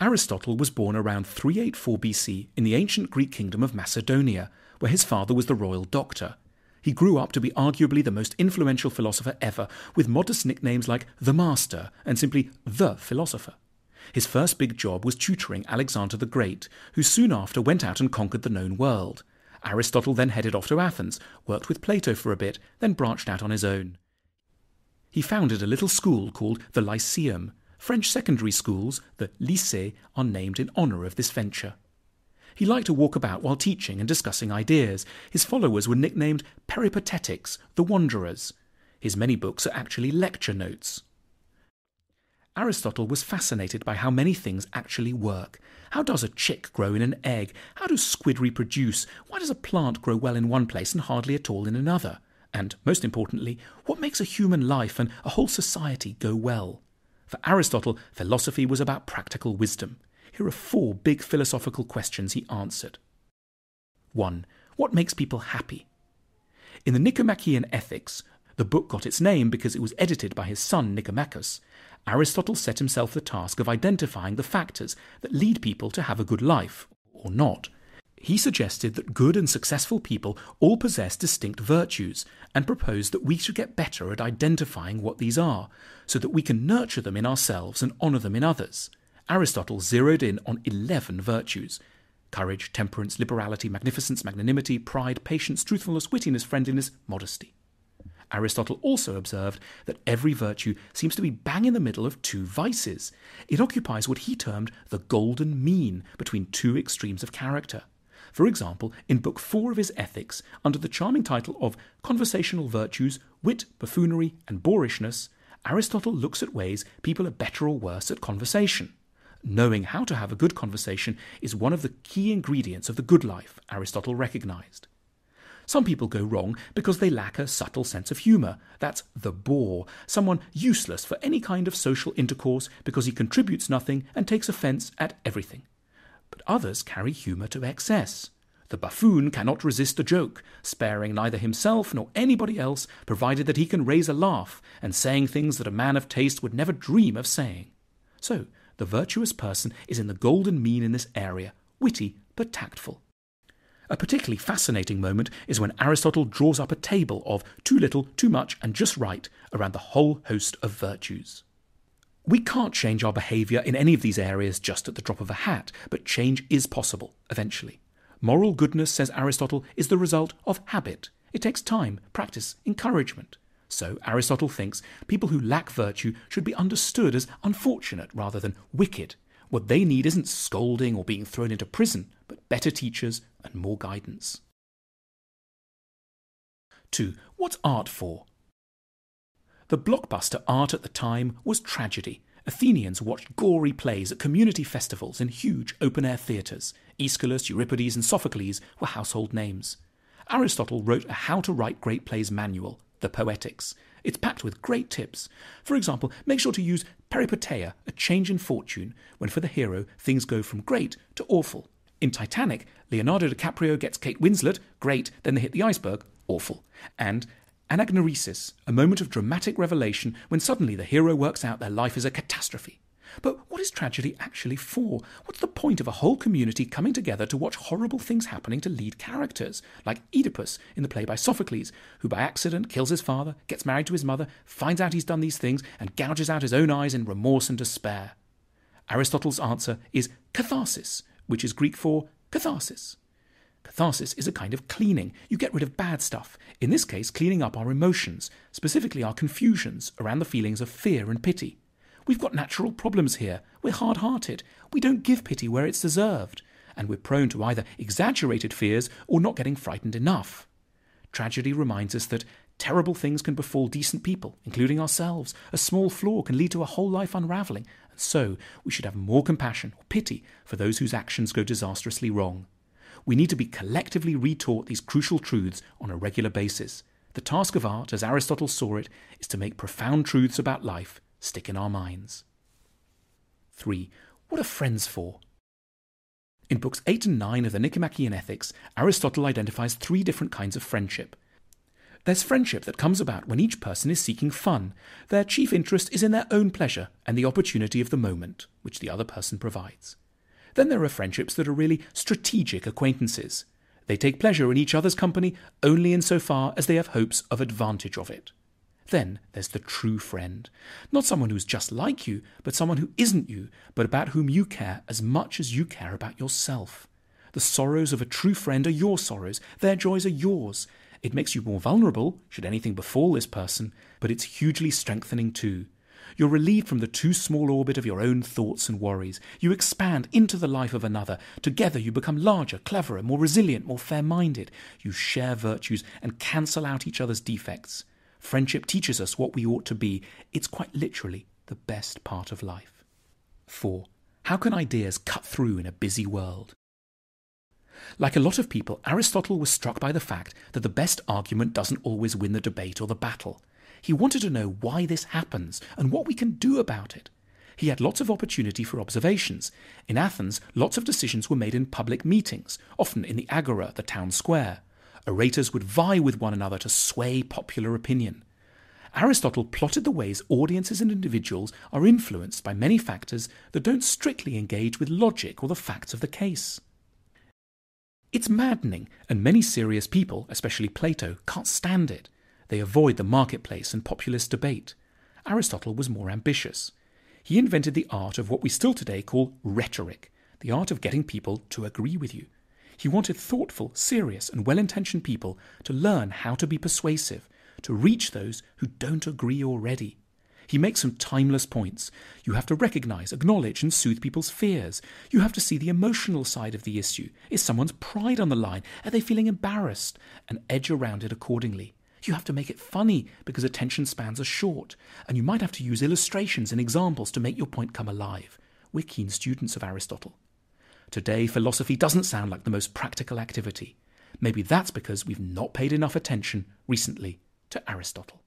Aristotle was born around 384 BC in the ancient Greek kingdom of Macedonia, where his father was the royal doctor. He grew up to be arguably the most influential philosopher ever, with modest nicknames like the Master and simply the Philosopher. His first big job was tutoring Alexander the Great, who soon after went out and conquered the known world. Aristotle then headed off to Athens, worked with Plato for a bit, then branched out on his own. He founded a little school called the Lyceum. French secondary schools, the lycées, are named in honour of this venture. He liked to walk about while teaching and discussing ideas. His followers were nicknamed Peripatetics, the Wanderers. His many books are actually lecture notes. Aristotle was fascinated by how many things actually work. How does a chick grow in an egg? How do squid reproduce? Why does a plant grow well in one place and hardly at all in another? And, most importantly, what makes a human life and a whole society go well? For Aristotle, philosophy was about practical wisdom. Here are four big philosophical questions he answered. 1. What makes people happy? In the Nicomachean Ethics, the book got its name because it was edited by his son Nicomachus, Aristotle set himself the task of identifying the factors that lead people to have a good life, or not. He suggested that good and successful people all possess distinct virtues, and proposed that we should get better at identifying what these are, so that we can nurture them in ourselves and honour them in others. Aristotle zeroed in on 11 virtues courage, temperance, liberality, magnificence, magnanimity, pride, patience, truthfulness, wittiness, friendliness, modesty. Aristotle also observed that every virtue seems to be bang in the middle of two vices. It occupies what he termed the golden mean between two extremes of character. For example, in Book 4 of his Ethics, under the charming title of Conversational Virtues, Wit, Buffoonery, and Boorishness, Aristotle looks at ways people are better or worse at conversation. Knowing how to have a good conversation is one of the key ingredients of the good life, Aristotle recognized. Some people go wrong because they lack a subtle sense of humour. That's the bore, someone useless for any kind of social intercourse because he contributes nothing and takes offence at everything. But others carry humour to excess. The buffoon cannot resist a joke, sparing neither himself nor anybody else, provided that he can raise a laugh, and saying things that a man of taste would never dream of saying. So, the virtuous person is in the golden mean in this area, witty but tactful. A particularly fascinating moment is when Aristotle draws up a table of too little, too much, and just right around the whole host of virtues. We can't change our behaviour in any of these areas just at the drop of a hat, but change is possible, eventually. Moral goodness, says Aristotle, is the result of habit. It takes time, practice, encouragement. So, Aristotle thinks people who lack virtue should be understood as unfortunate rather than wicked. What they need isn't scolding or being thrown into prison, but better teachers and more guidance. 2. What's art for? The blockbuster art at the time was tragedy. Athenians watched gory plays at community festivals in huge open air theatres. Aeschylus, Euripides, and Sophocles were household names. Aristotle wrote a How to Write Great Plays manual, the Poetics. It's packed with great tips. For example, make sure to use peripeteia, a change in fortune, when for the hero things go from great to awful. In Titanic, Leonardo DiCaprio gets Kate Winslet, great, then they hit the iceberg, awful. And anagnorisis, a moment of dramatic revelation when suddenly the hero works out their life is a catastrophe. But what is tragedy actually for? What's the point of a whole community coming together to watch horrible things happening to lead characters, like Oedipus in the play by Sophocles, who by accident kills his father, gets married to his mother, finds out he's done these things, and gouges out his own eyes in remorse and despair? Aristotle's answer is catharsis, which is Greek for catharsis. Catharsis is a kind of cleaning. You get rid of bad stuff. In this case, cleaning up our emotions, specifically our confusions around the feelings of fear and pity. We've got natural problems here. We're hard hearted. We don't give pity where it's deserved. And we're prone to either exaggerated fears or not getting frightened enough. Tragedy reminds us that terrible things can befall decent people, including ourselves. A small flaw can lead to a whole life unravelling. And so we should have more compassion or pity for those whose actions go disastrously wrong. We need to be collectively retaught these crucial truths on a regular basis. The task of art, as Aristotle saw it, is to make profound truths about life stick in our minds. 3. What are friends for? In books 8 and 9 of the Nicomachean Ethics, Aristotle identifies three different kinds of friendship. There's friendship that comes about when each person is seeking fun. Their chief interest is in their own pleasure and the opportunity of the moment, which the other person provides. Then there are friendships that are really strategic acquaintances. They take pleasure in each other's company only in so far as they have hopes of advantage of it. Then there's the true friend. Not someone who's just like you, but someone who isn't you, but about whom you care as much as you care about yourself. The sorrows of a true friend are your sorrows, their joys are yours. It makes you more vulnerable, should anything befall this person, but it's hugely strengthening too. You're relieved from the too small orbit of your own thoughts and worries. You expand into the life of another. Together you become larger, cleverer, more resilient, more fair minded. You share virtues and cancel out each other's defects. Friendship teaches us what we ought to be. It's quite literally the best part of life. 4. How can ideas cut through in a busy world? Like a lot of people, Aristotle was struck by the fact that the best argument doesn't always win the debate or the battle. He wanted to know why this happens and what we can do about it. He had lots of opportunity for observations. In Athens, lots of decisions were made in public meetings, often in the agora, the town square. Orators would vie with one another to sway popular opinion. Aristotle plotted the ways audiences and individuals are influenced by many factors that don't strictly engage with logic or the facts of the case. It's maddening, and many serious people, especially Plato, can't stand it. They avoid the marketplace and populist debate. Aristotle was more ambitious. He invented the art of what we still today call rhetoric, the art of getting people to agree with you. He wanted thoughtful, serious, and well intentioned people to learn how to be persuasive, to reach those who don't agree already. He makes some timeless points. You have to recognize, acknowledge, and soothe people's fears. You have to see the emotional side of the issue. Is someone's pride on the line? Are they feeling embarrassed? And edge around it accordingly. You have to make it funny because attention spans are short, and you might have to use illustrations and examples to make your point come alive. We're keen students of Aristotle. Today, philosophy doesn't sound like the most practical activity. Maybe that's because we've not paid enough attention recently to Aristotle.